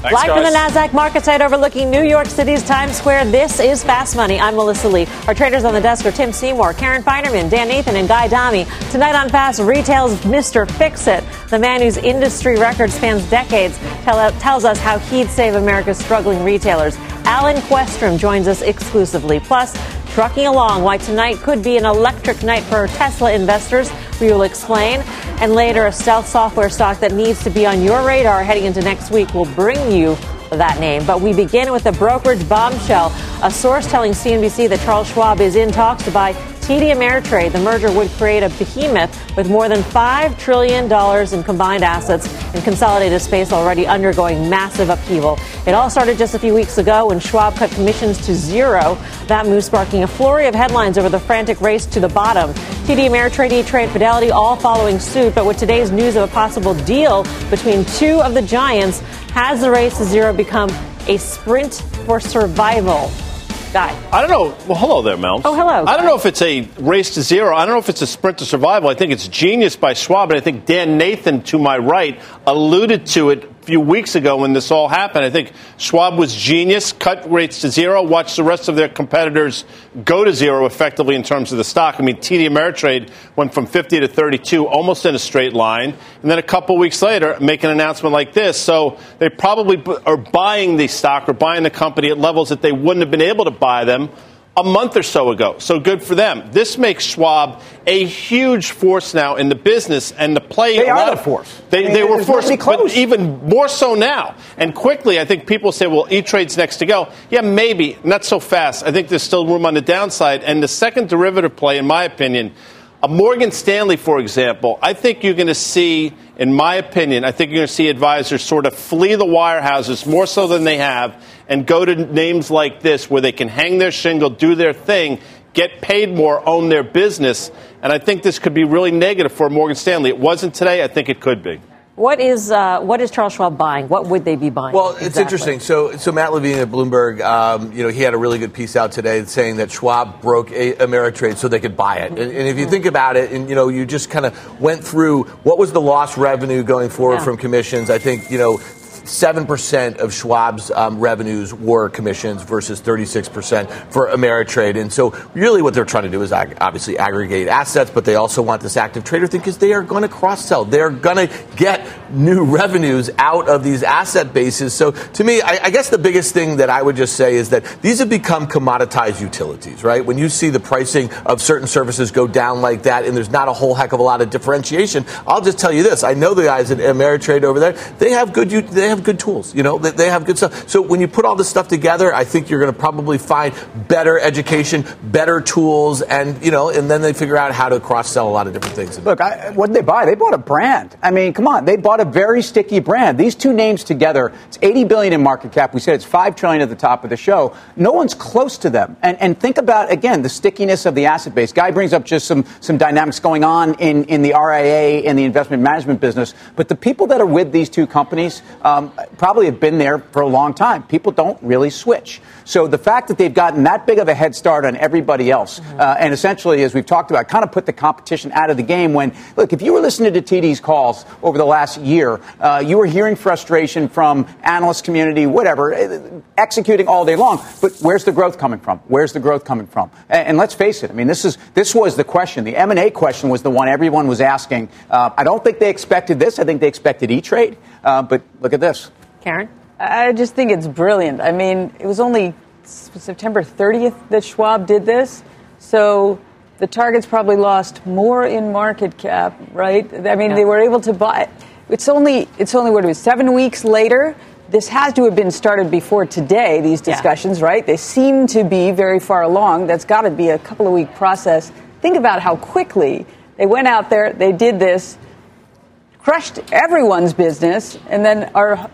Thanks, Live from the NASDAQ market site overlooking New York City's Times Square, this is Fast Money. I'm Melissa Lee. Our traders on the desk are Tim Seymour, Karen Finerman, Dan Nathan, and Guy Adami. Tonight on Fast, retail's Mr. Fix-It, the man whose industry record spans decades, tell, tells us how he'd save America's struggling retailers. Alan Questrom joins us exclusively. Plus, trucking along why tonight could be an electric night for Tesla investors. We will explain. And later, a stealth software stock that needs to be on your radar heading into next week will bring you that name. But we begin with a brokerage bombshell. A source telling CNBC that Charles Schwab is in talks to buy TD Ameritrade, the merger would create a behemoth with more than $5 trillion in combined assets in consolidated space already undergoing massive upheaval. It all started just a few weeks ago when Schwab cut commissions to zero. That move sparking a flurry of headlines over the frantic race to the bottom. TD Ameritrade, E-Trade, Fidelity all following suit, but with today's news of a possible deal between two of the giants, has the race to zero become a sprint for survival? I don't know. Well, hello there, Mel. Oh, hello. I don't know if it's a race to zero. I don't know if it's a sprint to survival. I think it's genius by Schwab, and I think Dan Nathan, to my right, alluded to it few weeks ago when this all happened. I think Schwab was genius, cut rates to zero, watch the rest of their competitors go to zero effectively in terms of the stock. I mean, TD Ameritrade went from 50 to 32 almost in a straight line, and then a couple weeks later make an announcement like this. So they probably are buying the stock or buying the company at levels that they wouldn't have been able to buy them a month or so ago. So good for them. This makes Schwab a huge force now in the business and the play. They are the force. They, I mean, they were forced, but even more so now. And quickly, I think people say, well, E-Trade's next to go. Yeah, maybe. Not so fast. I think there's still room on the downside. And the second derivative play, in my opinion, a Morgan Stanley, for example, I think you're going to see, in my opinion, I think you're going to see advisors sort of flee the wirehouses more so than they have and go to names like this where they can hang their shingle, do their thing, get paid more, own their business. And I think this could be really negative for Morgan Stanley. It wasn't today. I think it could be. What is uh, what is Charles Schwab buying? What would they be buying? Well, it's interesting. So, so Matt Levine at Bloomberg, um, you know, he had a really good piece out today saying that Schwab broke a- Ameritrade so they could buy it. And, and if you think about it, and you know, you just kind of went through what was the lost revenue going forward yeah. from commissions. I think you know 7% of Schwab's um, revenues were commissions versus 36% for Ameritrade. And so, really, what they're trying to do is ag- obviously aggregate assets, but they also want this active trader thing because they are going to cross sell. They're going to get new revenues out of these asset bases. So, to me, I, I guess the biggest thing that I would just say is that these have become commoditized utilities, right? When you see the pricing of certain services go down like that and there's not a whole heck of a lot of differentiation, I'll just tell you this. I know the guys at Ameritrade over there, they have good, they have good tools. You know, they, they have good stuff. So when you put all this stuff together, I think you're going to probably find better education, better tools, and you know, and then they figure out how to cross sell a lot of different things. Look, what did they buy? They bought a brand. I mean, come on, they bought a very sticky brand. These two names together, it's 80 billion in market cap. We said it's five trillion at the top of the show. No one's close to them. And and think about again the stickiness of the asset base. Guy brings up just some some dynamics going on in in the RIA and the investment management business, but the people that are with these two companies. Um, probably have been there for a long time. People don't really switch. So the fact that they've gotten that big of a head start on everybody else, mm-hmm. uh, and essentially, as we've talked about, kind of put the competition out of the game. When look, if you were listening to TD's calls over the last year, uh, you were hearing frustration from analyst community, whatever, uh, executing all day long. But where's the growth coming from? Where's the growth coming from? And, and let's face it. I mean, this is this was the question. The M and A question was the one everyone was asking. Uh, I don't think they expected this. I think they expected E Trade. Uh, but look at this. Karen? I just think it's brilliant. I mean, it was only September 30th that Schwab did this. So the targets probably lost more in market cap, right? I mean, yeah. they were able to buy. It's only it's only what it was seven weeks later. This has to have been started before today. These discussions, yeah. right? They seem to be very far along. That's got to be a couple of week process. Think about how quickly they went out there. They did this crushed everyone's business and then are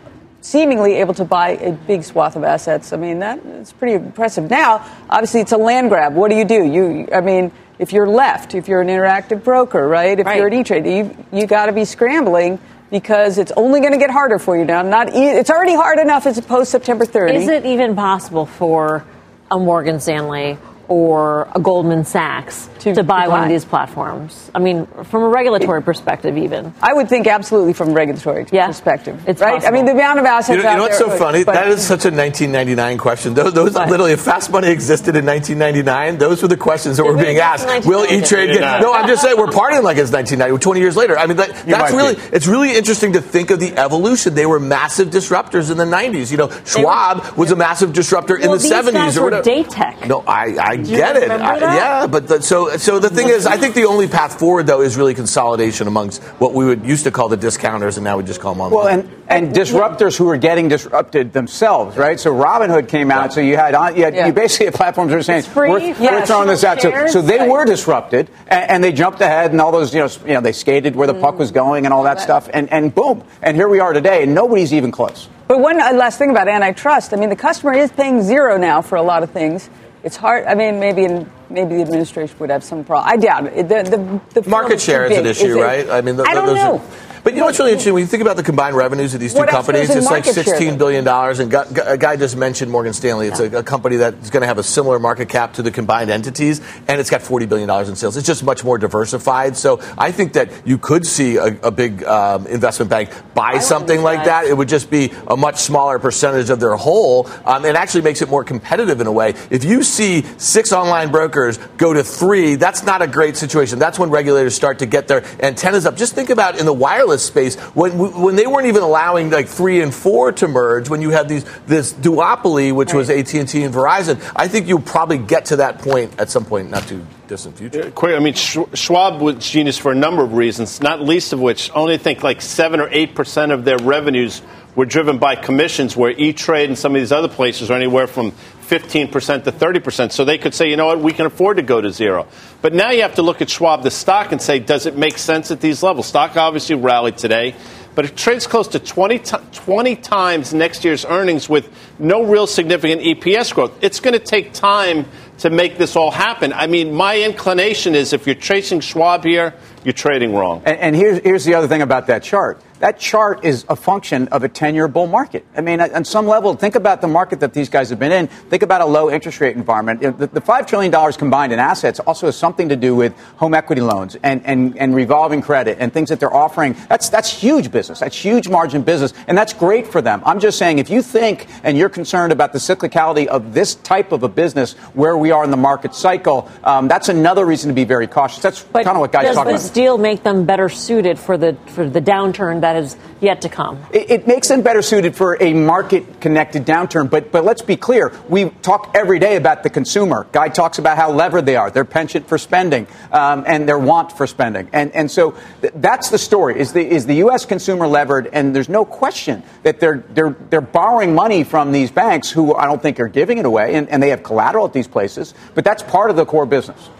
seemingly able to buy a big swath of assets. I mean, that is pretty impressive. Now, obviously, it's a land grab. What do you do? You, I mean, if you're left, if you're an interactive broker, right? If right. you're an E-Trade, you you got to be scrambling because it's only going to get harder for you now. Not e- it's already hard enough as post September 30. Is it even possible for a Morgan Stanley or a Goldman Sachs to, to buy one of these platforms? I mean, from a regulatory perspective, even. I would think absolutely from a regulatory yeah, perspective. It's right. Possible. I mean, the amount of assets. You know, you know what's there, so funny? That is such a 1999 question. Those, those literally, if fast money existed in 1999, those were the questions that were being asked. Will E Trade get? No, I'm just saying we're partying like it's 1990, 20 years later. I mean, that, that's really be. it's really interesting to think of the evolution. They were massive disruptors in the 90s. You know, Schwab were, was a massive disruptor well, in the 70s or whatever. Datek. No, I, I get it. I, yeah, but the, so so the thing is, I think the only path forward though is really consolidation amongst what we would used to call the discounters, and now we just call them online. Well, and and disruptors who are getting disrupted themselves, right? So Robinhood came out, so you had you, had, yeah. you basically had platforms that were saying we're, we're, throwing this out. So, so they were disrupted, and, and, they jumped ahead, and all those you know you know they skated where the mm. puck was going, and all that stuff, and and boom, and here we are today, and nobody's even close. But one uh, last thing about antitrust, I mean, the customer is paying zero now for a lot of things. It's hard. I mean, maybe in maybe the administration would have some problem. I doubt it. The, the, the market share is an issue, is right? I mean, the, I don't know. Are, but you know what's really interesting? When you think about the combined revenues of these two what companies, it's like $16 billion. And a guy just mentioned Morgan Stanley. It's yeah. a, a, company that's going to have a similar market cap to the combined entities, and it's got $40 billion in sales. It's just much more diversified. So I think that you could see a, a big um, investment bank buy I something like that. It would just be a much smaller percentage of their whole. Um, it actually makes it more competitive in a way. If you see six online brokers go to three, that's not a great situation. That's when regulators start to get their antennas up. Just think about in the wireless space when when they weren't even allowing like three and four to merge, when you had these this duopoly, which right. was AT and T and Verizon, I think you'll probably get to that point at some point, not too distant future. I mean, Schwab was genius for a number of reasons, not least of which only think like seven or eight percent of their revenues were driven by commissions, where E Trade and some of these other places are anywhere from 15% to 30%. So they could say, you know what, we can afford to go to zero. But now you have to look at Schwab, the stock, and say, does it make sense at these levels? Stock obviously rallied today, but it trades close to 20, t- 20 times next year's earnings with no real significant EPS growth. It's going to take time to make this all happen. I mean, my inclination is if you're chasing Schwab here, you're trading wrong. And, and here's, here's the other thing about that chart that chart is a function of a 10 year bull market. I mean, on some level, think about the market that these guys have been in. Think about a low interest rate environment. The, the $5 trillion combined in assets also has something to do with home equity loans and, and, and revolving credit and things that they're offering. That's, that's huge business. That's huge margin business. And that's great for them. I'm just saying, if you think and you're concerned about the cyclicality of this type of a business where we are in the market cycle, um, that's another reason to be very cautious. That's kind of what guys talk about. Does this deal make them better suited for the, for the downturn that is yet to come. It, it makes them better suited for a market connected downturn. But, but let's be clear. We talk every day about the consumer. Guy talks about how levered they are, their penchant for spending, um, and their want for spending. And, and so th- that's the story. Is the, is the U.S. consumer levered? And there's no question that they're, they're, they're borrowing money from these banks who I don't think are giving it away, and, and they have collateral at these places. But that's part of the core business.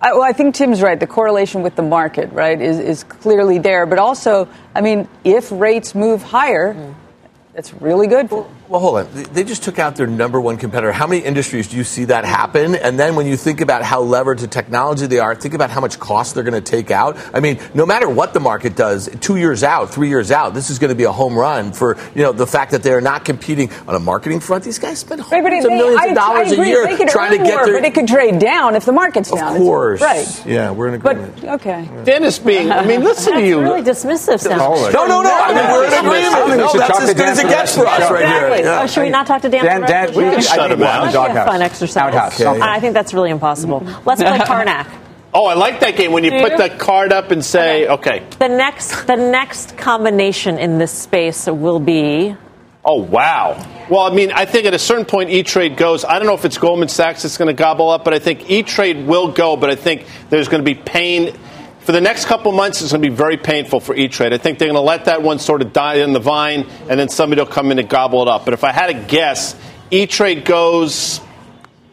I, well, I think Tim's right. The correlation with the market, right, is, is clearly there. But also, I mean, if rates move higher, mm. that's really good. Well, well, hold on. They just took out their number one competitor. How many industries do you see that happen? And then when you think about how levered to technology they are, think about how much cost they're going to take out. I mean, no matter what the market does, two years out, three years out, this is going to be a home run for you know the fact that they're not competing on a marketing front. These guys spend hundreds of millions I, of dollars a year trying to get more, their. But it could trade down if the market's down. Of course, it's, right? Yeah, we're in agreement. But okay, Dennis being. I mean, listen to you. Really dismissive. Sound. No, no, no. I mean, we're in agreement. No, that's as good as it gets for us right here. Oh, should we not talk? talk to Dan? Dan, Dan we can shut him out. Fun exercise. Okay. I think that's really impossible. Let's play Carnac. Oh, I like that game when you put the card up and say, okay. okay. The next, the next combination in this space will be. Oh wow! Well, I mean, I think at a certain point, E Trade goes. I don't know if it's Goldman Sachs that's going to gobble up, but I think E Trade will go. But I think there's going to be pain for the next couple months, it's going to be very painful for E Trade. I think they're going to let that one sort of die in the vine, and then somebody will come in and gobble it up. But if I had to guess, E Trade goes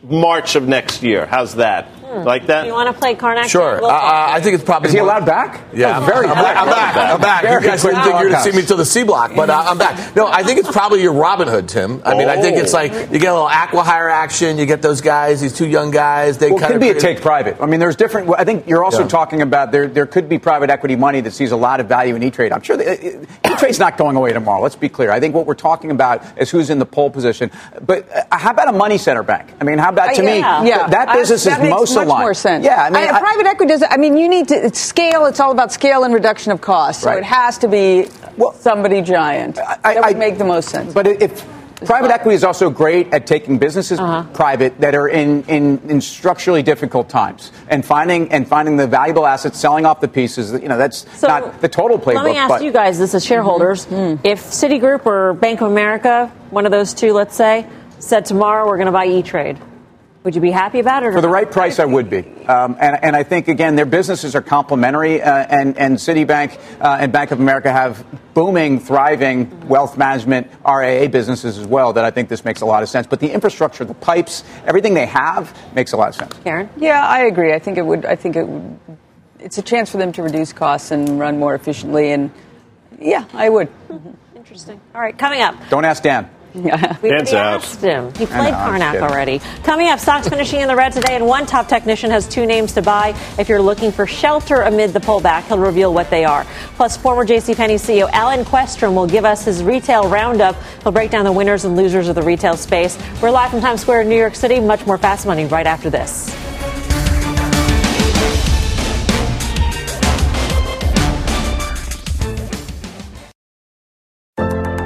March of next year. How's that? Mm. Like that? You want to play Carnac? Sure. We'll uh, I think it's probably. Is he more- allowed back? Yeah, Oh, very I'm back. I'm back. I'm back. Very you guys didn't think you're going to see me till the C block, but uh, I'm back. No, I think it's probably your Robinhood, Tim. I mean, I think it's like you get a little acquihire action. You get those guys, these two young guys. They Well, it kind can of be a take private. I mean, there's different. I think you're also Yeah. talking about there. There could be private equity money that sees a lot of value in E Trade. I'm sure E Trade's not going away tomorrow. Let's be clear. I think what we're talking about is who's in the pole position. But uh, how about a money center bank? I mean, how about to Uh, me yeah. th- that I- business that is makes most much aligned. more sense. Yeah, I mean, I- private equity does. I mean, you need to it's scale. It's all about scale and reduction of costs. So Right. it has to be Well, somebody giant. I- that would I- make the most sense. But if private equity is also great at taking businesses Uh-huh. private that are in, in, in structurally difficult times and finding and finding the valuable assets, selling off the pieces. You know, that's So, not the total playbook. Let me ask but you guys this as shareholders. Mm-hmm. If Citigroup or Bank of America, one of those two, let's say, said tomorrow we're going to buy E Trade, would you be happy about it? For the right price, I would be. Um, and, and I think, again, their businesses are complementary, uh, and, and Citibank uh, and Bank of America have booming, thriving wealth management RIA businesses as well that I think this makes a lot of sense. But the infrastructure, the pipes, everything they have makes a lot of sense. Karen? yeah, I agree. I think it would. I think it would. It's a chance for them to reduce costs and run more efficiently. And yeah, I would. Interesting. All right, coming up. Don't ask Dan. We Dan's already out. asked him. He played know, Carnac already. Coming up, stocks finishing in the red today, and one top technician has two names to buy. If you're looking for shelter amid the pullback, he'll reveal what they are. Plus, former JCPenney CEO Alan Questrom will give us his retail roundup. He'll break down the winners and losers of the retail space. We're live from Times Square in New York City. Much more fast money right after this.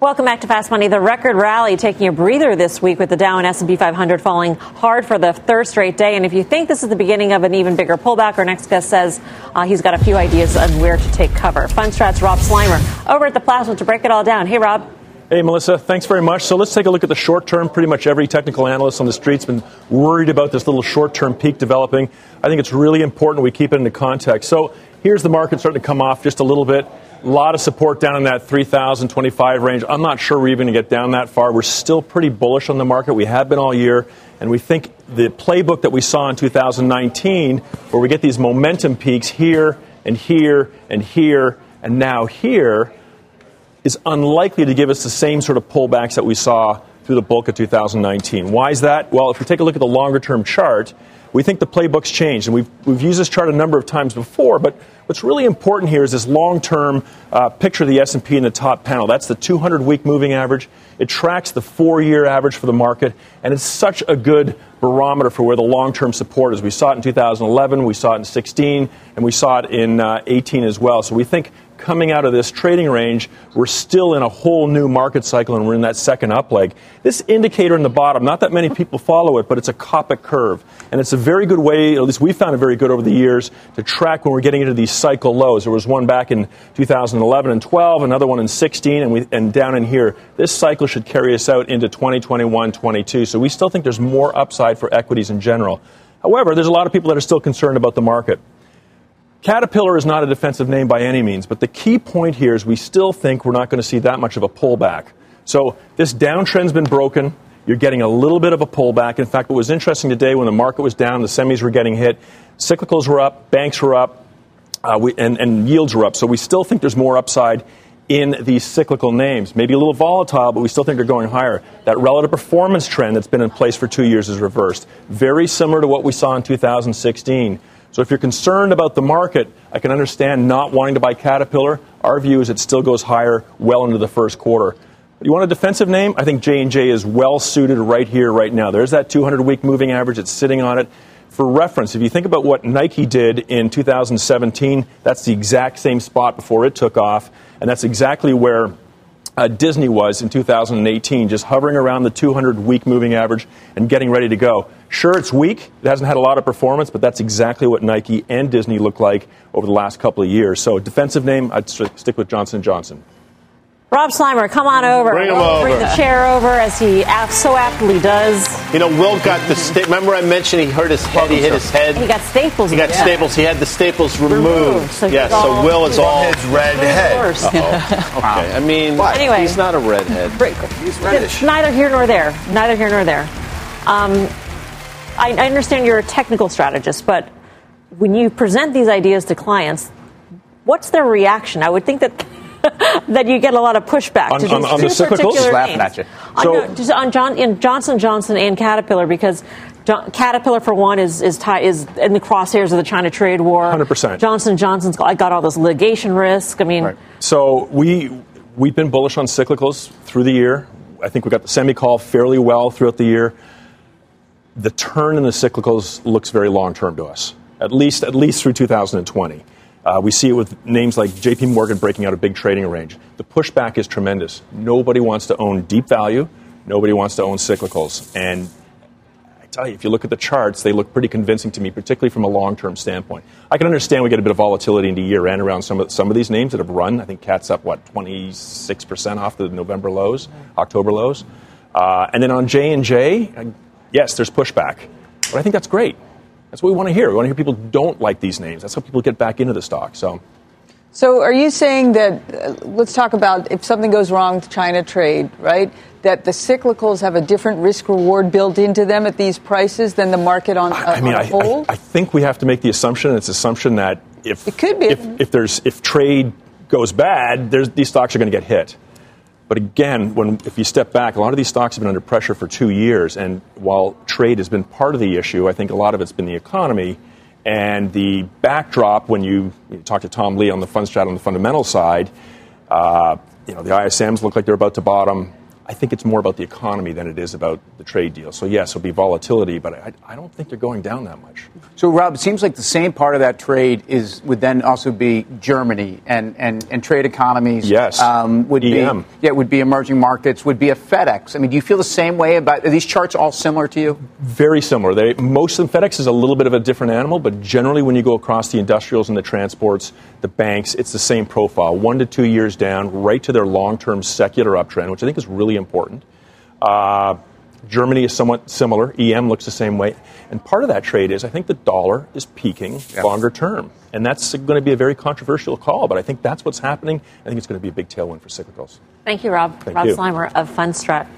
Welcome back to Fast Money. The record rally taking a breather this week with the Dow and S&P 500 falling hard for the third straight day. And if you think this is the beginning of an even bigger pullback, our next guest says uh, he's got a few ideas on where to take cover. Fundstrat's Rob Sluymer over at the Plasma to break it all down. Hey, Rob. Hey, Melissa, thanks very much. So let's take a look at the short term. Pretty much every technical analyst on the street's been worried about this little short term peak developing. I think it's really important we keep it into context. So here's the market starting to come off just a little bit. A lot of support down in that 3,025 range. I'm not sure we're even going to get down that far. We're still pretty bullish on the market. We have been all year. And we think the playbook that we saw in 2019, where we get these momentum peaks here and here and here and now here, is unlikely to give us the same sort of pullbacks that we saw through the bulk of 2019. Why is that? Well, if we take a look at the longer term chart, we think the playbook's changed. And we've, we've used this chart a number of times before, but what's really important here is this long term uh, picture of the S&P in the top panel. That's the 200 week moving average. It tracks the four year average for the market, and it's such a good barometer for where the long term support is. We saw it in 2011, we saw it in 16, and we saw it in uh, 18 as well. So we think coming out of this trading range, we're still in a whole new market cycle and we're in that second up leg. This indicator in the bottom, not that many people follow it, but it's a Coppock curve. And it's a very good way, at least we found it very good over the years, to track when we're getting into these cycle lows. There was one back in 2011 and 12, another one in 16, and, we, and down in here. This cycle should carry us out into 2021, 22. So we still think there's more upside for equities in general. However, there's a lot of people that are still concerned about the market. Caterpillar is not a defensive name by any means, but the key point here is we still think we're not going to see that much of a pullback. So this downtrend's been broken. You're getting a little bit of a pullback. In fact, what was interesting today when the market was down, the semis were getting hit, cyclicals were up, banks were up, uh, we, and, and yields were up. So we still think there's more upside in these cyclical names. Maybe a little volatile, but we still think they're going higher. That relative performance trend that's been in place for two years is reversed. Very similar to what we saw in 2016. So if you're concerned about the market, I can understand not wanting to buy Caterpillar. Our view is it still goes higher well into the first quarter. You want a defensive name? I think J&J is well suited right here, right now. There's that 200-week moving average. It's sitting on it. For reference, if you think about what Nike did in 2017, that's the exact same spot before it took off, and that's exactly where uh, Disney was in 2018, just hovering around the 200 week moving average and getting ready to go. Sure, it's weak. It hasn't had a lot of performance, but that's exactly what Nike and Disney look like over the last couple of years. So, defensive name, I'd stick with Johnson Johnson. Rob Sluymer, come on over. Bring him over. Bring the chair over as he so aptly does. You know, Will got the. Sta- remember, I mentioned he hurt his head. He hit his head. He got staples. He got yeah. staples. He had the staples removed. removed so yeah. So Will is all his red head. okay. I mean, What? Anyway. he's not a redhead. He's reddish. Neither here nor there. Neither here nor there. Um, I, I understand you're a technical strategist, but when you present these ideas to clients, what's their reaction? I would think that that you get a lot of pushback On- to on- these on the two cyclicals? particular Just laughing names. at you. On, no, on John, in Johnson Johnson and Caterpillar because. Caterpillar, for one, is is, tie, is in the crosshairs of the China trade war. 100%. Johnson Johnson's got, got all this litigation risk. I mean, Right. So we we've been bullish on cyclicals through the year. I think we got the semi call fairly well throughout the year. The turn in the cyclicals looks very long term to us, at least at least through 2020. Uh, we see it with names like J.P. Morgan breaking out a big trading range. The pushback is tremendous. Nobody wants to own deep value. Nobody wants to own cyclicals. And I tell you, if you look at the charts, they look pretty convincing to me, particularly from a long-term standpoint. I can understand we get a bit of volatility into year end around some of some of these names that have run. I think Cat's up what 26 percent off the November lows, October lows, uh, and then on J and J, uh, yes, there's pushback, but I think that's great. That's what we want to hear. We want to hear people don't like these names. That's how people get back into the stock. So. So, are you saying that? Uh, let's talk about if something goes wrong with China trade, right? That the cyclicals have a different risk reward built into them at these prices than the market on, uh, I mean, on I, whole. I, I think we have to make the assumption. It's assumption that if It could be. if, if there's if trade goes bad, there's, these stocks are going to get hit. But again, when if you step back, a lot of these stocks have been under pressure for two years, and while trade has been part of the issue, I think a lot of it's been the economy and the backdrop. When you, you talk to Tom Lee on the Fundstrat on the fundamental side, uh, you know the ISMs look like they're about to bottom. I think it's more about the economy than it is about the trade deal. So yes, it'll be volatility, but I, I don't think they're going down that much. So, Rob, it seems like the same part of that trade is would then also be Germany and, and, and trade economies. Yes. um, would EM. be yeah would be emerging markets. Would be a FedEx. I mean, do you feel the same way about are these charts? All similar to you? Very similar. They, most of them, FedEx is a little bit of a different animal, but generally, when you go across the industrials and the transports, the banks, it's the same profile. One to two years down, right to their long-term secular uptrend, which I think is really important. Uh, Germany is somewhat similar. EM looks the same way. And part of that trade is I think the dollar is peaking longer term. And that's going to be a very controversial call, but I think that's what's happening. I think it's going to be a big tailwind for cyclicals. Thank you, Rob. Thank Rob you. Sluymer of Fundstrat.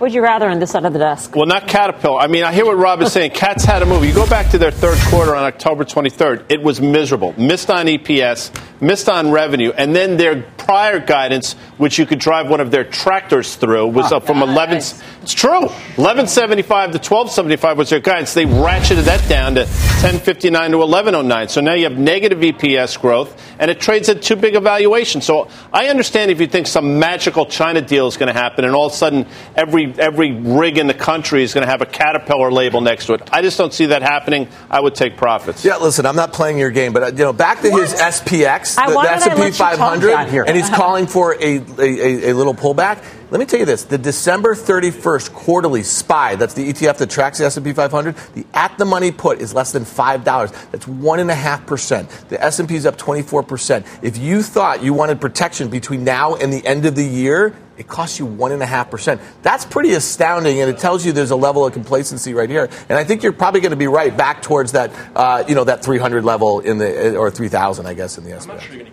Would you rather on this side of the desk? Well, not Caterpillar. I mean, I hear what Rob is saying. Cats had a move. You go back to their third quarter on October 23rd. It was miserable. Missed on EPS, missed on revenue, and then their prior guidance, which you could drive one of their tractors through, was up from 11. It's true. 1175 to 1275 was their guidance. They ratcheted that down to 1059 to 1109. So now you have negative EPS growth, and it trades at too big a valuation. So I understand if you think some magical China deal is going to happen, and all of a sudden every every rig in the country is going to have a Caterpillar label next to it. I just don't see that happening. I would take profits. Yeah, listen, I'm not playing your game, but uh, you know, back to his SPX, I- the, why the did I S&P let you talk 500, here? And he's calling for a, a, a, little pullback. Let me tell you this: the December 31st quarterly SPY, that's the ETF that tracks the S&P 500, the at-the-money put is less than five dollars. That's one and a half percent. The S&P is up 24 percent. If you thought you wanted protection between now and the end of the year, it costs you one and a half percent. That's pretty astounding, and it tells you there's a level of complacency right here. And I think you're probably going to be right back towards that, uh, you know, that 300 level in the or 3,000, I guess, in the S&P.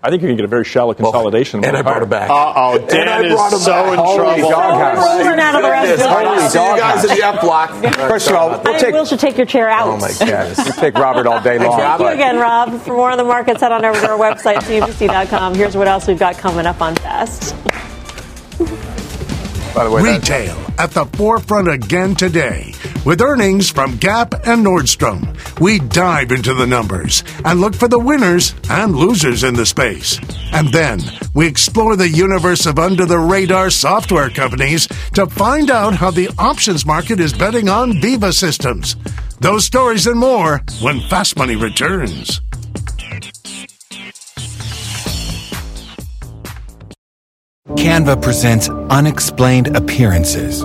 I think you're going to get a very shallow consolidation. And I brought it back. Uh oh, Dan I is him so back. in Holy trouble. doghouse. Rolling out of the rest of the Holy see you guys in the F block. First of all, we'll think take Will should take your chair out. Oh my yeah, we'll take Robert all day long. Thank you again, Rob. For more on the markets, head on over to our website, cnbc.com. Here's what else we've got coming up on Fast. By the way, Retail at the forefront again today with earnings from Gap and Nordstrom. We dive into the numbers and look for the winners and losers in the space. And then we explore the universe of under the radar software companies to find out how the options market is betting on Veeva Systems. Those stories and more when Fast Money returns. Canva presents Unexplained Appearances.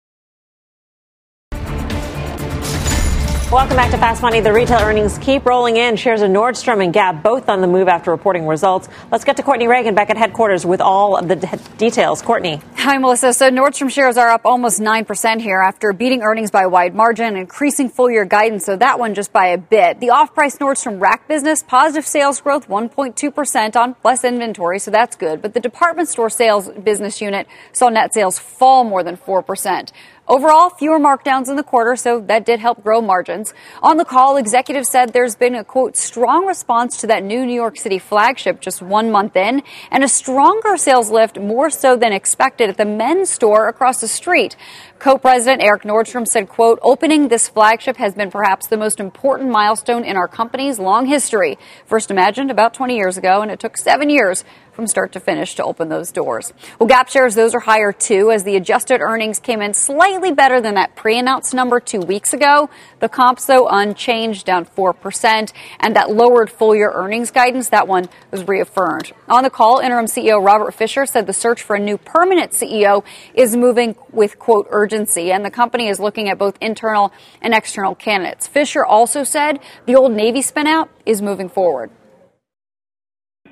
Welcome back to Fast Money. The retail earnings keep rolling in. Shares of Nordstrom and Gap both on the move after reporting results. Let's get to Courtney Reagan back at headquarters with all of the de- details. Courtney. Hi, Melissa. So Nordstrom shares are up almost 9% here after beating earnings by a wide margin, increasing full year guidance. So that one just by a bit. The off price Nordstrom rack business, positive sales growth 1.2% on less inventory. So that's good. But the department store sales business unit saw net sales fall more than 4%. Overall, fewer markdowns in the quarter, so that did help grow margins. On the call, executives said there's been a quote, strong response to that new New York City flagship just one month in, and a stronger sales lift more so than expected at the men's store across the street. Co-president Eric Nordstrom said, quote, opening this flagship has been perhaps the most important milestone in our company's long history. First imagined about 20 years ago, and it took seven years from start to finish to open those doors. Well, Gap shares, those are higher too, as the adjusted earnings came in slightly better than that pre-announced number two weeks ago. The comps, though, unchanged, down 4%, and that lowered full year earnings guidance, that one was reaffirmed. On the call, interim CEO Robert Fisher said the search for a new permanent CEO is moving with, quote, urgency, and the company is looking at both internal and external candidates. Fisher also said the Old Navy spinout is moving forward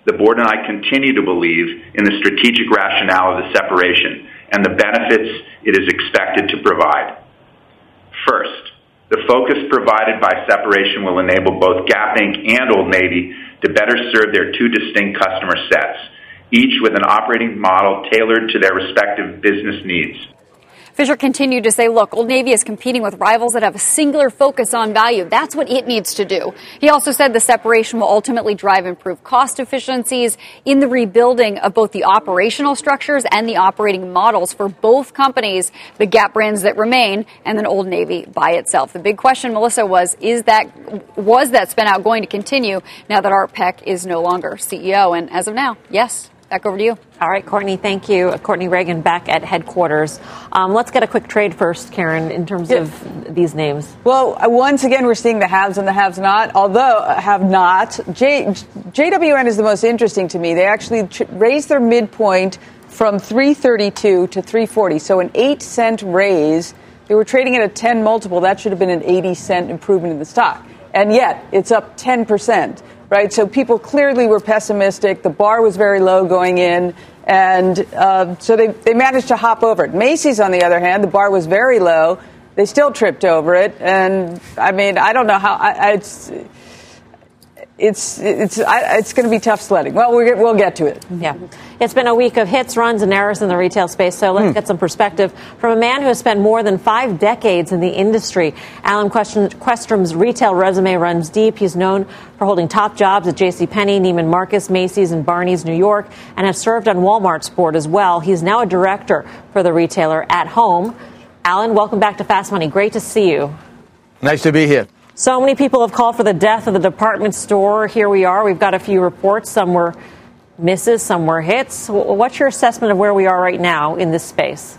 the board and I continue to believe in the strategic rationale of the separation and the benefits it is expected to provide. First, the focus provided by separation will enable both Gap Inc. and Old Navy to better serve their two distinct customer sets, each with an operating model tailored to their respective business needs. Fisher continued to say, look, Old Navy is competing with rivals that have a singular focus on value. That's what it needs to do. He also said the separation will ultimately drive improved cost efficiencies in the rebuilding of both the operational structures and the operating models for both companies, the Gap brands that remain, and then Old Navy by itself. The big question, Melissa, was, is that, was that spin out going to continue now that Art Peck is no longer CEO? And as of now, yes. Back over to you. All right, Courtney, thank you. Courtney Reagan back at headquarters. Um, let's get a quick trade first, Karen, in terms yeah. of these names. Well, uh, once again, we're seeing the haves and the haves not, although uh, have not. J, JWN is the most interesting to me. They actually ch- raised their midpoint from 332 to 340, so an 8 cent raise. They were trading at a 10 multiple. That should have been an 80 cent improvement in the stock. And yet, it's up 10 percent right? So people clearly were pessimistic. The bar was very low going in. And uh, so they, they managed to hop over it. Macy's, on the other hand, the bar was very low. They still tripped over it. And I mean, I don't know how. I, I, it's, it's it's I, it's going to be tough sledding. Well, we'll get, we'll get to it. Yeah, it's been a week of hits, runs, and errors in the retail space. So let's mm. get some perspective from a man who has spent more than five decades in the industry. Alan Questrom's retail resume runs deep. He's known for holding top jobs at J.C. Penney, Neiman Marcus, Macy's, and Barney's New York, and has served on Walmart's board as well. He's now a director for the retailer at home. Alan, welcome back to Fast Money. Great to see you. Nice to be here. So many people have called for the death of the department store. Here we are. We've got a few reports. Some were misses, some were hits. What's your assessment of where we are right now in this space?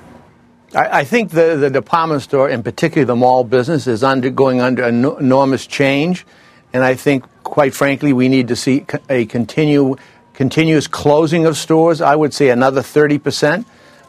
I, I think the, the department store, and particularly the mall business, is undergoing under enormous change. And I think, quite frankly, we need to see a continue, continuous closing of stores. I would say another 30%.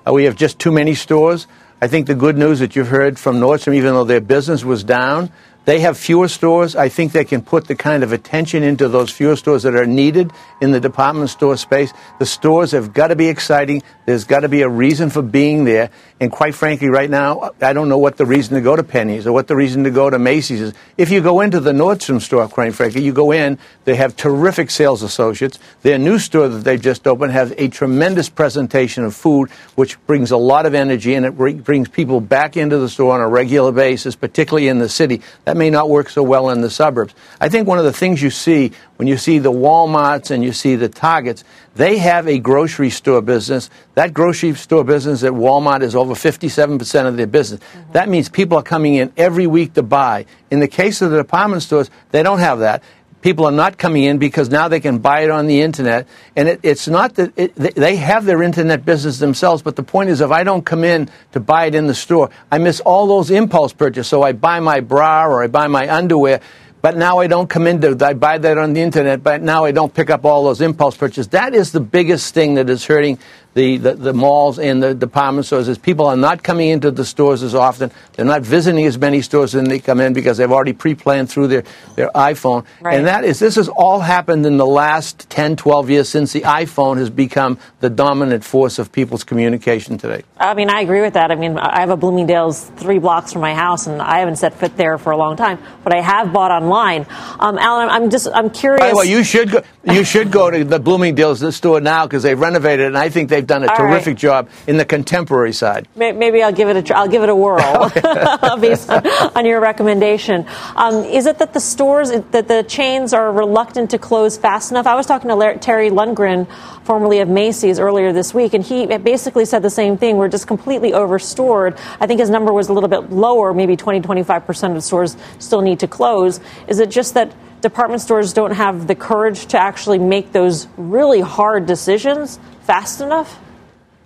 Uh, we have just too many stores. I think the good news that you've heard from Nordstrom, even though their business was down, they have fewer stores. I think they can put the kind of attention into those fewer stores that are needed in the department store space. The stores have got to be exciting. There's got to be a reason for being there. And quite frankly, right now, I don't know what the reason to go to Penny's or what the reason to go to Macy's is. If you go into the Nordstrom store, quite frankly, you go in, they have terrific sales associates. Their new store that they've just opened has a tremendous presentation of food, which brings a lot of energy and it brings people back into the store on a regular basis, particularly in the city. That may not work so well in the suburbs. I think one of the things you see when you see the Walmarts and you see the Targets, they have a grocery store business. That grocery store business at Walmart is over 57% of their business. Mm-hmm. That means people are coming in every week to buy. In the case of the department stores, they don't have that people are not coming in because now they can buy it on the internet. And it, it's not that it, they have their internet business themselves, but the point is if I don't come in to buy it in the store, I miss all those impulse purchases. So I buy my bra or I buy my underwear. But now I don't come into, I buy that on the internet, but now I don't pick up all those impulse purchases. That is the biggest thing that is hurting the, the, the, malls and the department stores is people are not coming into the stores as often. They're not visiting as many stores when they come in because they've already pre-planned through their, their iPhone. Right. And that is, this has all happened in the last 10, 12 years since the iPhone has become the dominant force of people's communication today. I mean, I agree with that. I mean, I have a Bloomingdale's three blocks from my house and I haven't set foot there for a long time, but I have bought online. Um, Alan, I'm just, I'm curious. By the way, you should go, you should go to the Bloomingdale's store now because they've renovated it and I think they've done a All terrific right. job in the contemporary side. Maybe I'll give it a I'll give it a whirl based on, on, your recommendation. Um, is it that the stores that the chains are reluctant to close fast enough? I was talking to Terry Lundgren, formerly of Macy's, earlier this week, and he basically said the same thing. We're just completely overstored. I think his number was a little bit lower, maybe 20, 25 percent of stores still need to close. Is it just that department stores don't have the courage to actually make those really hard decisions fast enough?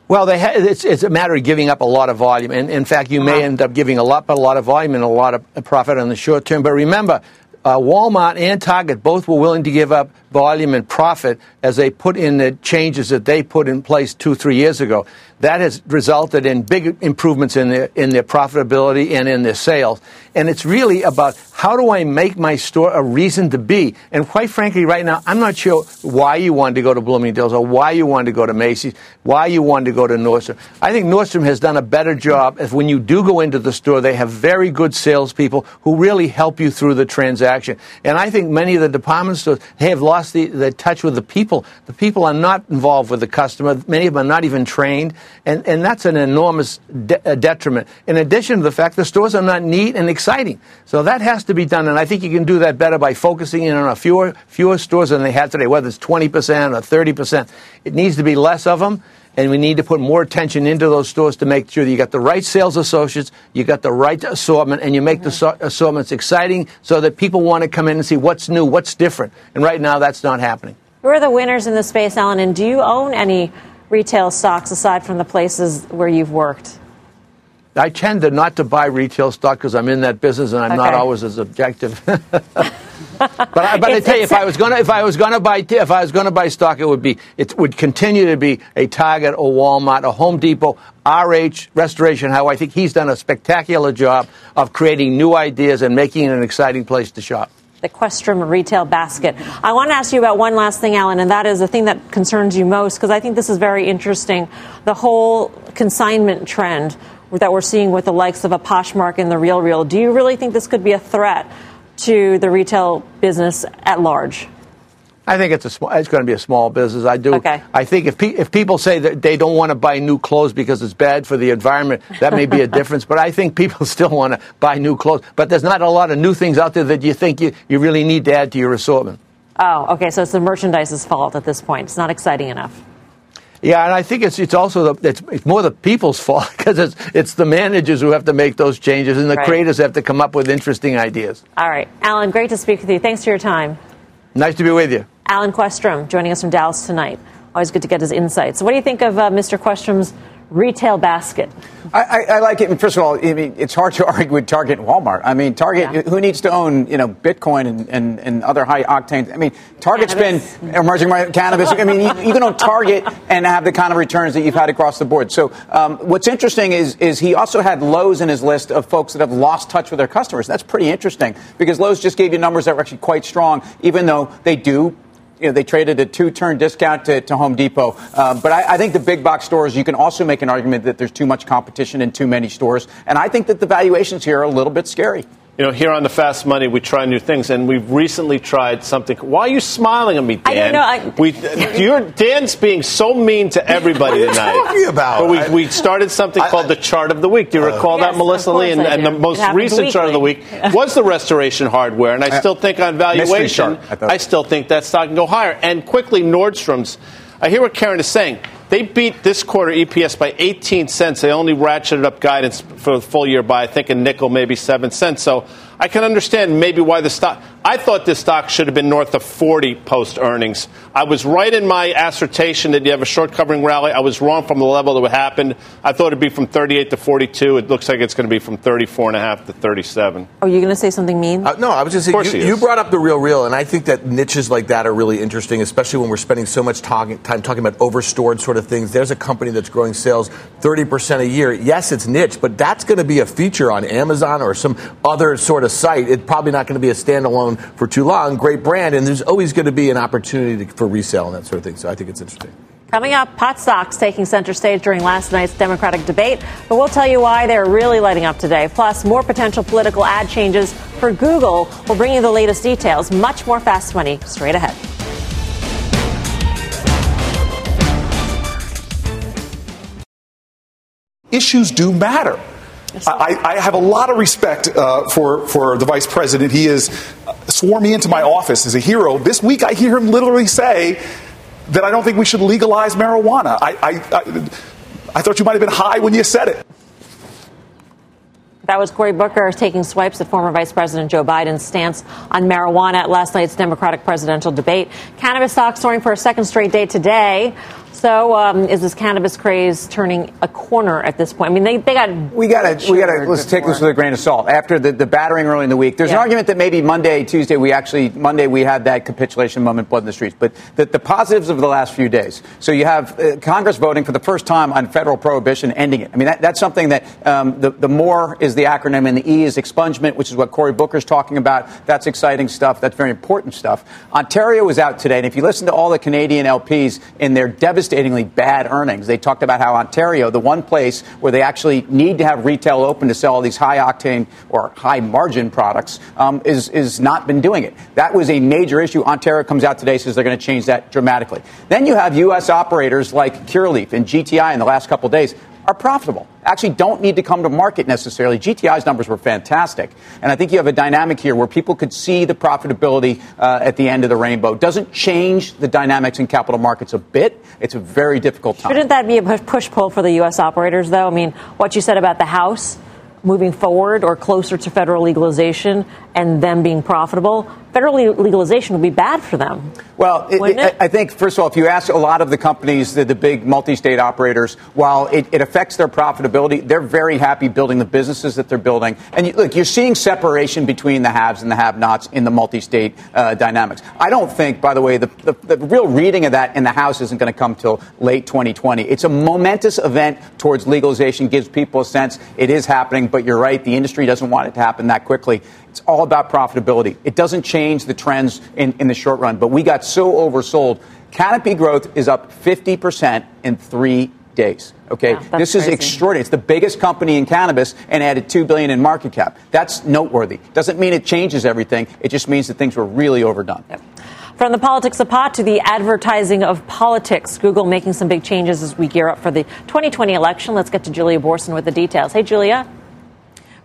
Well, ha- it's, it's, a matter of giving up a lot of volume. And in fact, you uh-huh. may end up giving a lot, but a lot of volume and a lot of profit on the short term. But remember, uh, Walmart and Target both were willing to give up volume and profit as they put in the changes that they put in place two, three years ago. That has resulted in big improvements in their, in their profitability and in their sales. And it's really about how do I make my store a reason to be? And quite frankly, right now, I'm not sure why you wanted to go to Bloomingdale's or why you wanted to go to Macy's, why you wanted to go to Nordstrom. I think Nordstrom has done a better job as when you do go into the store, they have very good salespeople who really help you through the transaction. And I think many of the department stores have lost the, the touch with the people. The people are not involved with the customer. Many of them are not even trained. And, and that's an enormous de- detriment. In addition to the fact the stores are not neat and exciting. So that has to be done. And I think you can do that better by focusing in on a fewer, fewer stores than they have today, whether it's 20% or 30%. It needs to be less of them and we need to put more attention into those stores to make sure that you got the right sales associates, you got the right assortment, and you make mm-hmm. the so- assortments exciting so that people want to come in and see what's new, what's different. And right now, that's not happening. Who are the winners in the space, Alan? And do you own any retail stocks aside from the places where you've worked? I tend to not to buy retail stock because I'm in that business and I'm okay. not always as objective. but I, but I tell you, if I was gonna if I was gonna buy if I was gonna buy stock, it would be it would continue to be a Target, a Walmart, a Home Depot, RH Restoration How I think he's done a spectacular job of creating new ideas and making it an exciting place to shop the Questrom retail basket. I want to ask you about one last thing, Alan, and that is the thing that concerns you most, because I think this is very interesting. The whole consignment trend that we're seeing with the likes of a Poshmark and the Real Real. Do you really think this could be a threat to the retail business at large? I think it's a small, it's going to be a small business. I do. Okay. I think if pe- if people say that they don't want to buy new clothes because it's bad for the environment, that may be a difference. But I think people still want to buy new clothes. But there's not a lot of new things out there that you think you, you really need to add to your assortment. Oh, okay. So it's the merchandise's fault at this point. It's not exciting enough. Yeah, and I think it's it's also the, it's, it's more the people's fault because it's it's the managers who have to make those changes and the right. creators have to come up with interesting ideas. All right, Alan, great to speak with you. Thanks for your time. Nice to be with you. Alan Questrom joining us from Dallas tonight. Always good to get his insights. What do you think of uh, Mr. Questrom's retail basket. I, I, I, like it. First of all, I mean, it's hard to argue with Target and Walmart. I mean, Target, yeah. who needs to own, you know, Bitcoin and, and, and other high octane? I mean, Target's cannabis. been emerging market cannabis. I mean, you, you, can own Target and have the kind of returns that you've had across the board. So, um, what's interesting is is he also had Lowe's in his list of folks that have lost touch with their customers. That's pretty interesting because Lowe's just gave you numbers that were actually quite strong, even though they do you know, they traded a two-turn discount to, to Home Depot. Uh, but I, I, think the big box stores, you can also make an argument that there's too much competition in too many stores. And I think that the valuations here are a little bit scary you know, here on the Fast Money, we try new things, and we've recently tried something. Why are you smiling at me, Dan? I don't know. I, we, you're, Dan's being so mean to everybody what tonight. What are you talking about? But we, we started something I, called the Chart of the Week. Do you uh, recall yes, that, Melissa Lee? And, and, the most recent Chart of the Week was the Restoration Hardware, and I still think on valuation, I, I still think that stock can go higher. And quickly, Nordstrom's. I hear what Karen is saying. They beat this quarter EPS by 18 cents. They only ratcheted up guidance for the full year by, I think, a nickel, maybe 7 cents. So I can understand maybe why the stock. I thought this stock should have been north of 40 post earnings. I was right in my assertion that you have a short covering rally. I was wrong from the level that happened. I thought it'd be from 38 to 42. It looks like it's going to be from 34 and a half to 37. Are you going to say something mean? Uh, no, I was just saying you, you, brought up the RealReal, and I think that niches like that are really interesting, especially when we're spending so much talking, time talking about overstored sort of things. There's a company that's growing sales 30% a year. Yes, it's niche, but that's going to be a feature on Amazon or some other sort of site. It's probably not going to be a standalone for too long. Great brand, and there's always going to be an opportunity for resale and that sort of thing. So I think it's interesting. Coming up, pot stocks taking center stage during last night's Democratic debate, but we'll tell you why they're really lighting up today. Plus, more potential political ad changes for Google. We'll bring you the latest details. Much more fast money straight ahead. Issues do matter. I, I, have a lot of respect uh, for, for the vice president. He has sworn me into my office as a hero. This week, I hear him literally say that I don't think we should legalize marijuana. I, I, I, I thought you might have been high when you said it. That was Cory Booker taking swipes at former Vice President Joe Biden's stance on marijuana at last night's Democratic presidential debate. Cannabis stocks soaring for a second straight day today. So, um, is this cannabis craze turning a corner at this point? I mean, they, they got. We got to. We got to. Let's take this with a grain of salt. After the, the battering early in the week, there's yeah. an argument that maybe Monday, Tuesday, we actually Monday we had that capitulation moment, blood in the streets. But the, the positives of the last few days. So you have uh, Congress voting for the first time on federal prohibition, ending it. I mean, that, that's something that um, the the more is the acronym, and the E is expungement, which is what Cory Booker's talking about. That's exciting stuff. That's very important stuff. Ontario was out today, and if you listen to all the Canadian LPs in their devastating devastatingly bad earnings. They talked about how Ontario, the one place where they actually need to have retail open to sell all these high octane or high margin products, um, is, is not been doing it. That was a major issue. Ontario comes out today, says they're going to change that dramatically. Then you have U.S. operators like Curaleaf and GTI in the last couple days are profitable. Actually, don't need to come to market necessarily. GTI's numbers were fantastic. And I think you have a dynamic here where people could see the profitability uh, at the end of the rainbow. Doesn't change the dynamics in capital markets a bit. It's a very difficult time. Shouldn't that be a push pull for the U.S. operators, though? I mean, what you said about the House moving forward or closer to federal legalization and them being profitable, federal legalization would be bad for them. Well, it, it? I think, first of all, if you ask a lot of the companies, the, the big multi state operators, while it, it, affects their profitability, they're very happy building the businesses that they're building. And you, look, you're seeing separation between the haves and the have nots in the multi state uh, dynamics. I don't think, by the way, the, the, the real reading of that in the House isn't going to come till late 2020. It's a momentous event towards legalization, gives people a sense it is happening, but you're right, the industry doesn't want it to happen that quickly. It's all about profitability. It doesn't change the trends in, in the short run, but we got so oversold. Canopy growth is up 50% in three days. Okay, yeah, this is extraordinary. It's the biggest company in cannabis and added two billion in market cap. That's noteworthy. Doesn't mean it changes everything. It just means that things were really overdone. Yep. From the politics of pot to the advertising of politics, Google making some big changes as we gear up for the 2020 election. Let's get to Julia Boorstin with the details. Hey, Julia.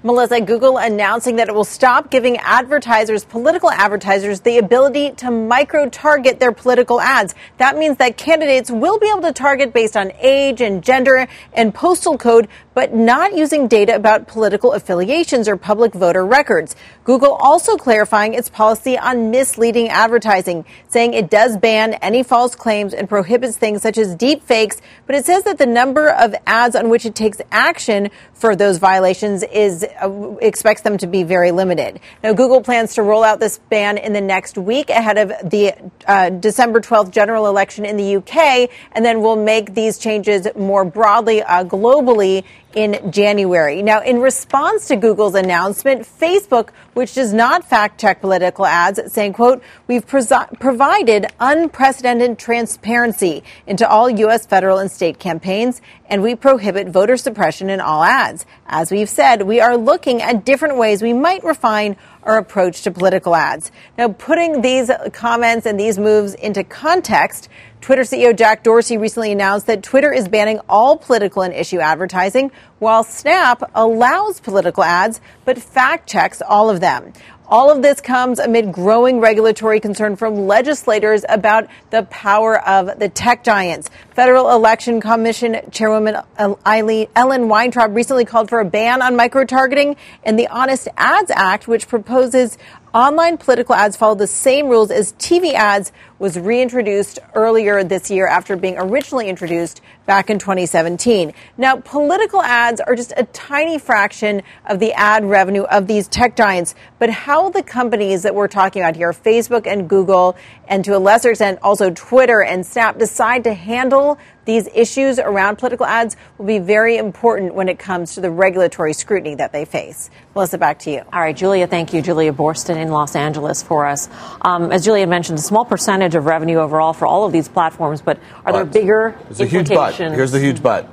Melissa, Google announcing that it will stop giving advertisers, political advertisers, the ability to micro target their political ads. That means that candidates will be able to target based on age and gender and postal code, but not using data about political affiliations or public voter records. Google also clarifying its policy on misleading advertising, saying it does ban any false claims and prohibits things such as deep fakes, but it says that the number of ads on which it takes action for those violations is uh, expects them to be very limited. Now, Google plans to roll out this ban in the next week ahead of the uh, December 12th general election in the UK, and then will make these changes more broadly uh, globally in January. Now, in response to Google's announcement, Facebook, which does not fact check political ads, saying, quote, we've provided unprecedented transparency into all U.S. federal and state campaigns, and we prohibit voter suppression in all ads. As we've said, we are looking at different ways we might refine our approach to political ads. Now, putting these comments and these moves into context, Twitter CEO Jack Dorsey recently announced that Twitter is banning all political and issue advertising, while Snap allows political ads but fact checks all of them. All of this comes amid growing regulatory concern from legislators about the power of the tech giants. Federal Election Commission Chairwoman Ellen Weintraub recently called for a ban on micro targeting, and the Honest Ads Act, which proposes online political ads follow the same rules as TV ads, was reintroduced earlier this year after being originally introduced back in 2017. Now, political ads are just a tiny fraction of the ad revenue of these tech giants, but how the companies that we're talking about here, Facebook and Google, and to a lesser extent also Twitter and Snap, decide to handle these issues around political ads will be very important when it comes to the regulatory scrutiny that they face. Melissa, back to you. All right, Julia, thank you. Julia Boorstin in Los Angeles for us. Um, as Julia mentioned, a small percentage of revenue overall for all of these platforms, but are but there bigger There's a huge but. Here's the huge but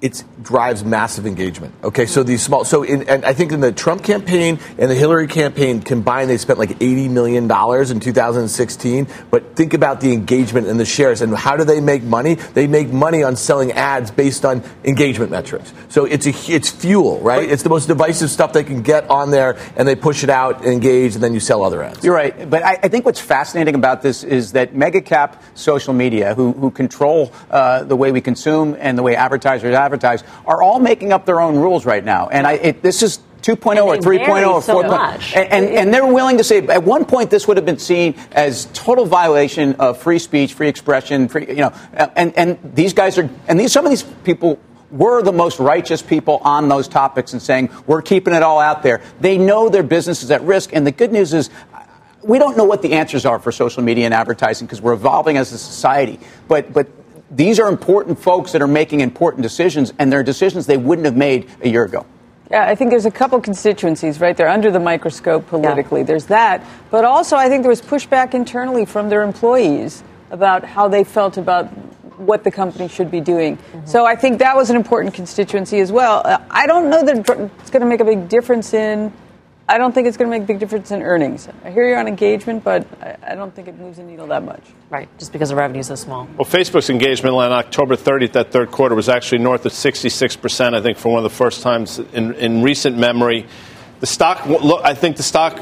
it drives massive engagement. Okay, so these small, so in, and I think in the Trump campaign and the Hillary campaign combined, they spent like eighty million dollars in 2016. But think about the engagement and the shares, and how do they make money? They make money on selling ads based on engagement metrics. So it's a it's fuel, right? It's the most divisive stuff they can get on there, and they push it out, engage, and then you sell other ads. You're right, but I, I think what's fascinating about this is that mega cap social media, who who control uh, the way we consume and the way advertisers advertise advertise are all making up their own rules right now. And I, it, this is 2.0 or 3.0 or 4.0. and, and, and, they're willing to say, at one point, this would have been seen as total violation of free speech, free expression, free, you know, and, and these guys are, and these, some of these people were the most righteous people on those topics and saying, we're keeping it all out there. They know their business is at risk. And the good news is, we don't know what the answers are for social media and advertising because we're evolving as a society. But, but these are important folks that are making important decisions, and they're decisions they wouldn't have made a year ago. Yeah, I think there's a couple constituencies, right? They're under the microscope politically. Yeah. There's that. But also, I think there was pushback internally from their employees about how they felt about what the company should be doing. Mm-hmm. So I think that was an important constituency as well. Uh, I don't know that it's going to make a big difference in I don't think it's going to make a big difference in earnings. I hear you on engagement, but I, don't think it moves the needle that much. Right, just because the revenue is so small. Well, Facebook's engagement on October 30th, that third quarter, was actually north of 66%, I think, for one of the first times in, in recent memory. The stock, look, I think the stock,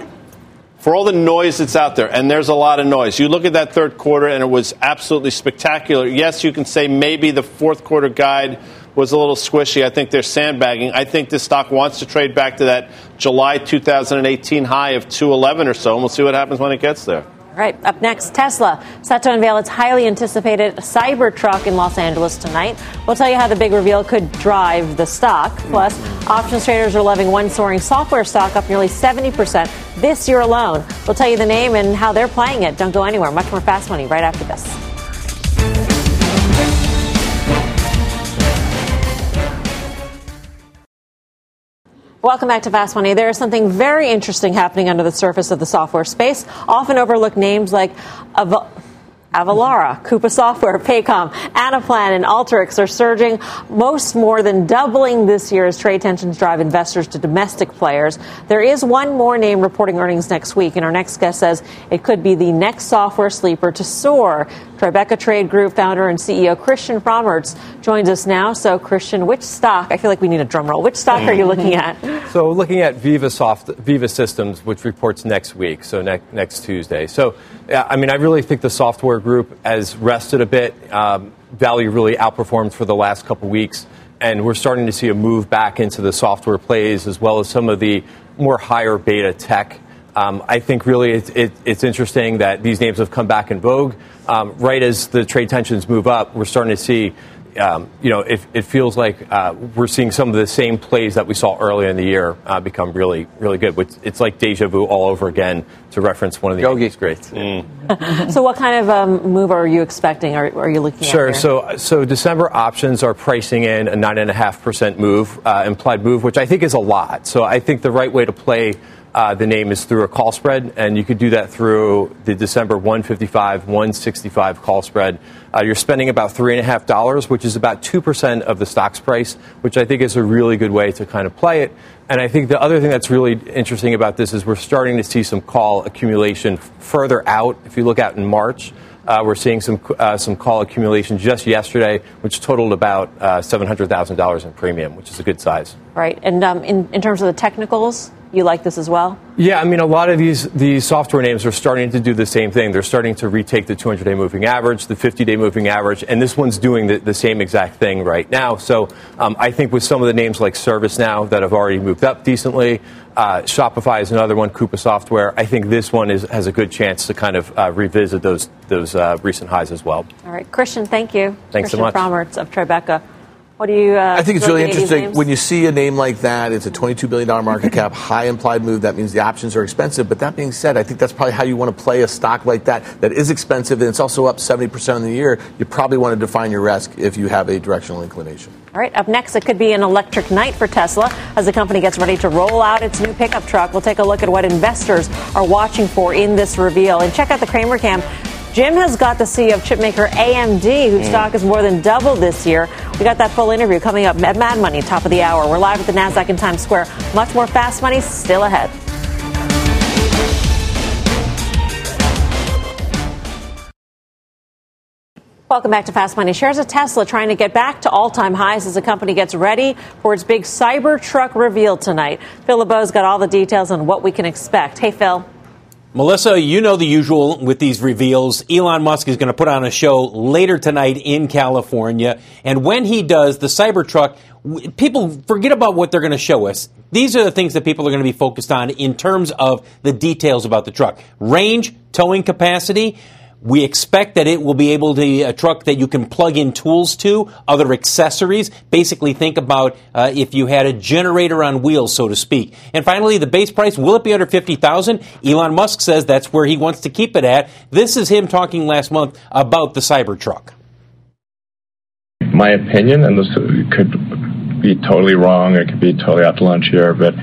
for all the noise that's out there, and there's a lot of noise, you look at that third quarter and it was absolutely spectacular. Yes, you can say maybe the fourth quarter guide was a little squishy. I think they're sandbagging. I think this stock wants to trade back to that July 2018 high of 211 or so, and we'll see what happens when it gets there. All right, up next, Tesla set to unveil its highly anticipated Cybertruck in Los Angeles tonight. We'll tell you how the big reveal could drive the stock. Plus, mm-hmm. options traders are loving one soaring software stock up nearly 70% this year alone. We'll tell you the name and how they're playing it. Don't go anywhere. Much more fast money right after this. Welcome back to Fast Money. There is something very interesting happening under the surface of the software space. Often overlooked names like Avalara, Coupa Software, Paycom, Anaplan, and Alteryx are surging, most more than doubling this year as trade tensions drive investors to domestic players. There is one more name reporting earnings next week, and our next guest says it could be the next software sleeper to soar. Tribeca Trade Group founder and CEO Christian Fromhertz joins us now. So, Christian, which stock? I feel like we need a drum roll. Which stock are you mm-hmm. looking at? So, looking at Veeva Soft, Veeva Systems, which reports next week, so ne- next Tuesday. So, I mean, I really think the software group has rested a bit. Um, value really outperformed for the last couple weeks, and we're starting to see a move back into the software plays as well as some of the more higher beta tech. Um, I think really it, it, it's interesting that these names have come back in vogue. Um, right as the trade tensions move up, we're starting to see um, you know, it, it feels like uh, we're seeing some of the same plays that we saw earlier in the year uh, become really, really good. It's like deja vu all over again, to reference one of the Yogi's greats. Mm. so, what kind of um, move are you expecting? Are, are you looking sure. at? Sure. So, so December options are pricing in a nine and a half percent move, uh, implied move, which I think is a lot. So, I think the right way to play uh, the name is through a call spread, and you could do that through the December 155, 165 call spread. Uh, you're spending about $3.5, which is about 2% of the stock's price, which I think is a really good way to kind of play it. And I think the other thing that's really interesting about this is we're starting to see some call accumulation further out. If you look out in March, uh, we're seeing some uh, some call accumulation just yesterday, which totaled about uh, seven hundred thousand dollars in premium, which is a good size. Right, and um, in in terms of the technicals, you like this as well? Yeah, I mean, a lot of these these software names are starting to do the same thing. They're starting to retake the 200 day moving average, the 50 day moving average, and this one's doing the, the same exact thing right now. So um, I think with some of the names like ServiceNow that have already moved up decently, uh, Shopify is another one, Coupa Software. I think this one is, has a good chance to kind of uh, revisit those those uh, recent highs as well. All right, Christian, thank you. Thanks Christian so much. Fromhertz of Tribeca. What do you? Uh, I think it's really looking at these interesting names? when you see a name like that. It's a $22 billion market cap, high implied move. That means the options are expensive. But that being said, I think that's probably how you want to play a stock like that that is expensive and it's also up 70% in the year. You probably want to define your risk if you have a directional inclination. All right, up next, it could be an electric night for Tesla as the company gets ready to roll out its new pickup truck. We'll take a look at what investors are watching for in this reveal. And check out the Cramer Cam. Jim has got the CEO of chipmaker AMD, whose stock has more than doubled this year. We got that full interview coming up at Mad Money, top of the hour. We're live at the NASDAQ in Times Square. Much more fast money still ahead. Welcome back to Fast Money. Shares of Tesla trying to get back to all time highs as the company gets ready for its big Cybertruck reveal tonight. Phil LeBeau's got all the details on what we can expect. Hey, Phil. Melissa, you know the usual with these reveals. Elon Musk is going to put on a show later tonight in California. And when he does, the Cybertruck, people forget about what they're going to show us. These are the things that people are going to be focused on in terms of the details about the truck range, towing capacity. We expect that it will be able to be a truck that you can plug in tools to, other accessories. Basically, think about uh, if you had a generator on wheels, so to speak. And finally, the base price will it be under fifty thousand? Elon Musk says that's where he wants to keep it at. This is him talking last month about the Cybertruck. my opinion, and this could be totally wrong, it could be totally out to lunch here, but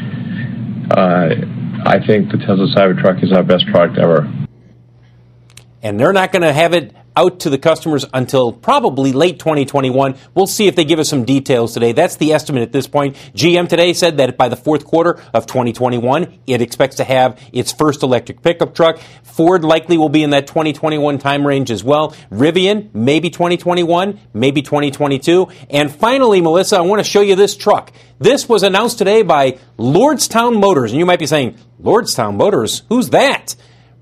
uh, I think the Tesla Cybertruck is our best product ever. And they're not going to have it out to the customers until probably late 2021. We'll see if they give us some details today. That's the estimate at this point. GM today said that by the fourth quarter of 2021, it expects to have its first electric pickup truck. Ford likely will be in that 2021 time range as well. Rivian, maybe 2021, maybe 2022. And finally, Melissa, I want to show you this truck. This was announced today by Lordstown Motors. And you might be saying, Lordstown Motors? Who's that?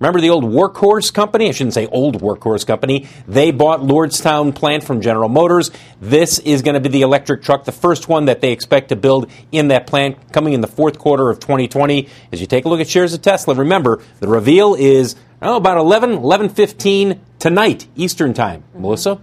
Remember the old Workhorse company? I shouldn't say old Workhorse company. They bought Lordstown plant from General Motors. This is going to be the electric truck, the first one that they expect to build in that plant coming in the fourth quarter of 2020. As you take a look at shares of Tesla, remember the reveal is oh, about 11, 11.15 tonight, Eastern time. Melissa?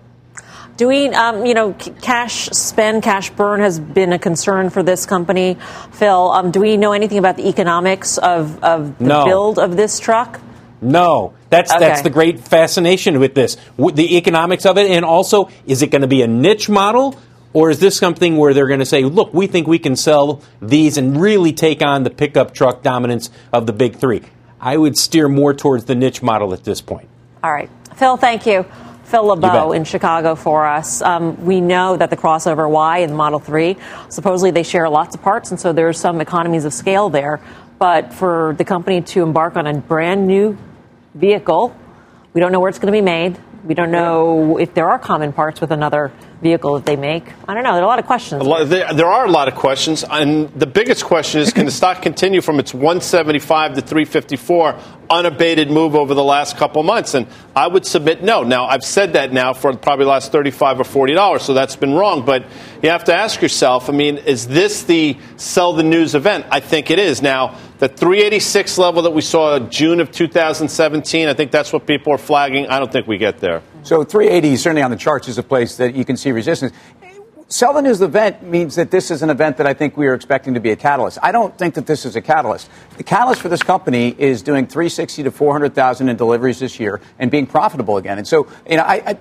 Do we, um, you know, cash spend, cash burn has been a concern for this company. Phil, um, do we know anything about the economics of, of the No. build of this truck? No, that's Okay. that's the great fascination with this, the economics of it, and also is it going to be a niche model, or is this something where they're going to say, look, we think we can sell these and really take on the pickup truck dominance of the big three? I would steer more towards the niche model at this point. All right. Phil, thank you. Phil LeBeau in Chicago for us. Um, we know that the crossover Y and the Model 3, supposedly they share lots of parts, and so there's some economies of scale there. But for the company to embark on a brand new vehicle, we don't know where it's going to be made. We don't know if there are common parts with another vehicle that they make. I don't know. There are a lot of questions. Lot, there, there, are a lot of questions, and the biggest question is: Can the stock continue from its 175 to 354 unabated move over the last couple months? And I would submit no. Now I've said that now for probably the last 35 or 40 dollars, so that's been wrong. But you have to ask yourself: I mean, is this the sell the news event? I think it is. Now the 386 level that we saw in June of 2017, I think that's what people are flagging. I don't think we get there. So 380 certainly on the charts is a place that you can see resistance. Sell the news event means that this is an event that I think we are expecting to be a catalyst. I don't think that this is a catalyst. The catalyst for this company is doing 360 to 400,000 in deliveries this year and being profitable again. And so, you know, I, I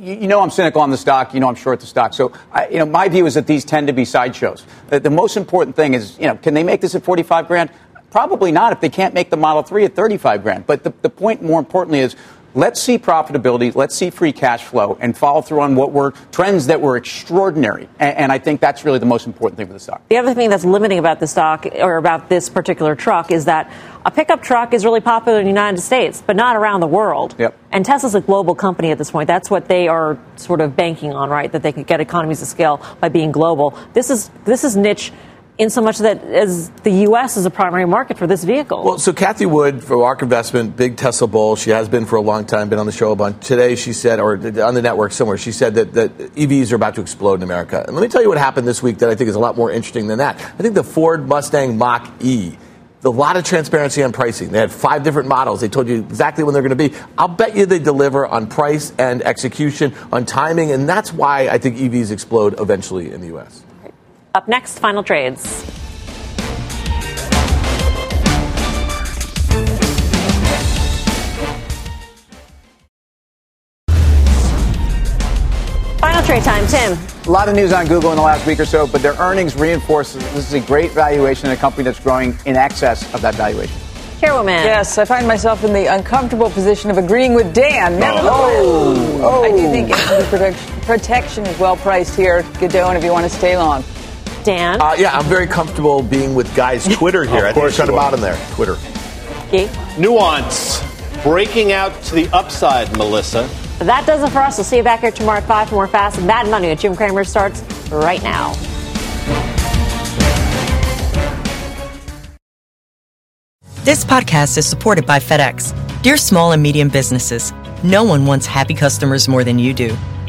you know I'm cynical on the stock. You know I'm short the stock. So, I, you know, my view is that these tend to be sideshows. The, the most important thing is, you know, can they make this at 45 grand? Probably not if they can't make the Model 3 at 35 grand. But the, the point, more importantly, is let's see profitability, let's see free cash flow, and follow through on what were trends that were extraordinary. And, and, I think that's really the most important thing for the stock. The other thing that's limiting about the stock or about this particular truck is that a pickup truck is really popular in the United States, but not around the world. Yep. And Tesla's a global company at this point. That's what they are sort of banking on, right? That they could get economies of scale by being global. This is this is niche in so much that as the U.S. is a primary market for this vehicle. Well, so Cathie Wood for ARK Investment, big Tesla bull. She has been for a long time, been on the show a bunch. Today she said, or on the network somewhere, she said that, that EVs are about to explode in America. And let me tell you what happened this week that I think is a lot more interesting than that. I think the Ford Mustang Mach E a lot of transparency on pricing. They had five different models. They told you exactly when they're going to be. I'll bet you they deliver on price and execution, on timing, and that's why I think EVs explode eventually in the U.S. Up next, final trades. Final trade time, Tim. A lot of news on Google in the last week or so, but their earnings reinforce this is a great valuation in a company that's growing in excess of that valuation. Chairwoman. Yes, I find myself in the uncomfortable position of agreeing with Dan. Oh. Oh. I do oh. think protection, protection is well priced here, Godot, if you want to stay long. Dan? Uh, yeah, I'm very comfortable being with Guy's Twitter here. I think it's kind of bottom there. Twitter. Nuance. Breaking out to the upside, Melissa. That does it for us. We'll see you back here tomorrow at 5 for more Fast and Mad Money with Jim Cramer starts right now. This podcast is supported by FedEx. Dear small and medium businesses, no one wants happy customers more than you do.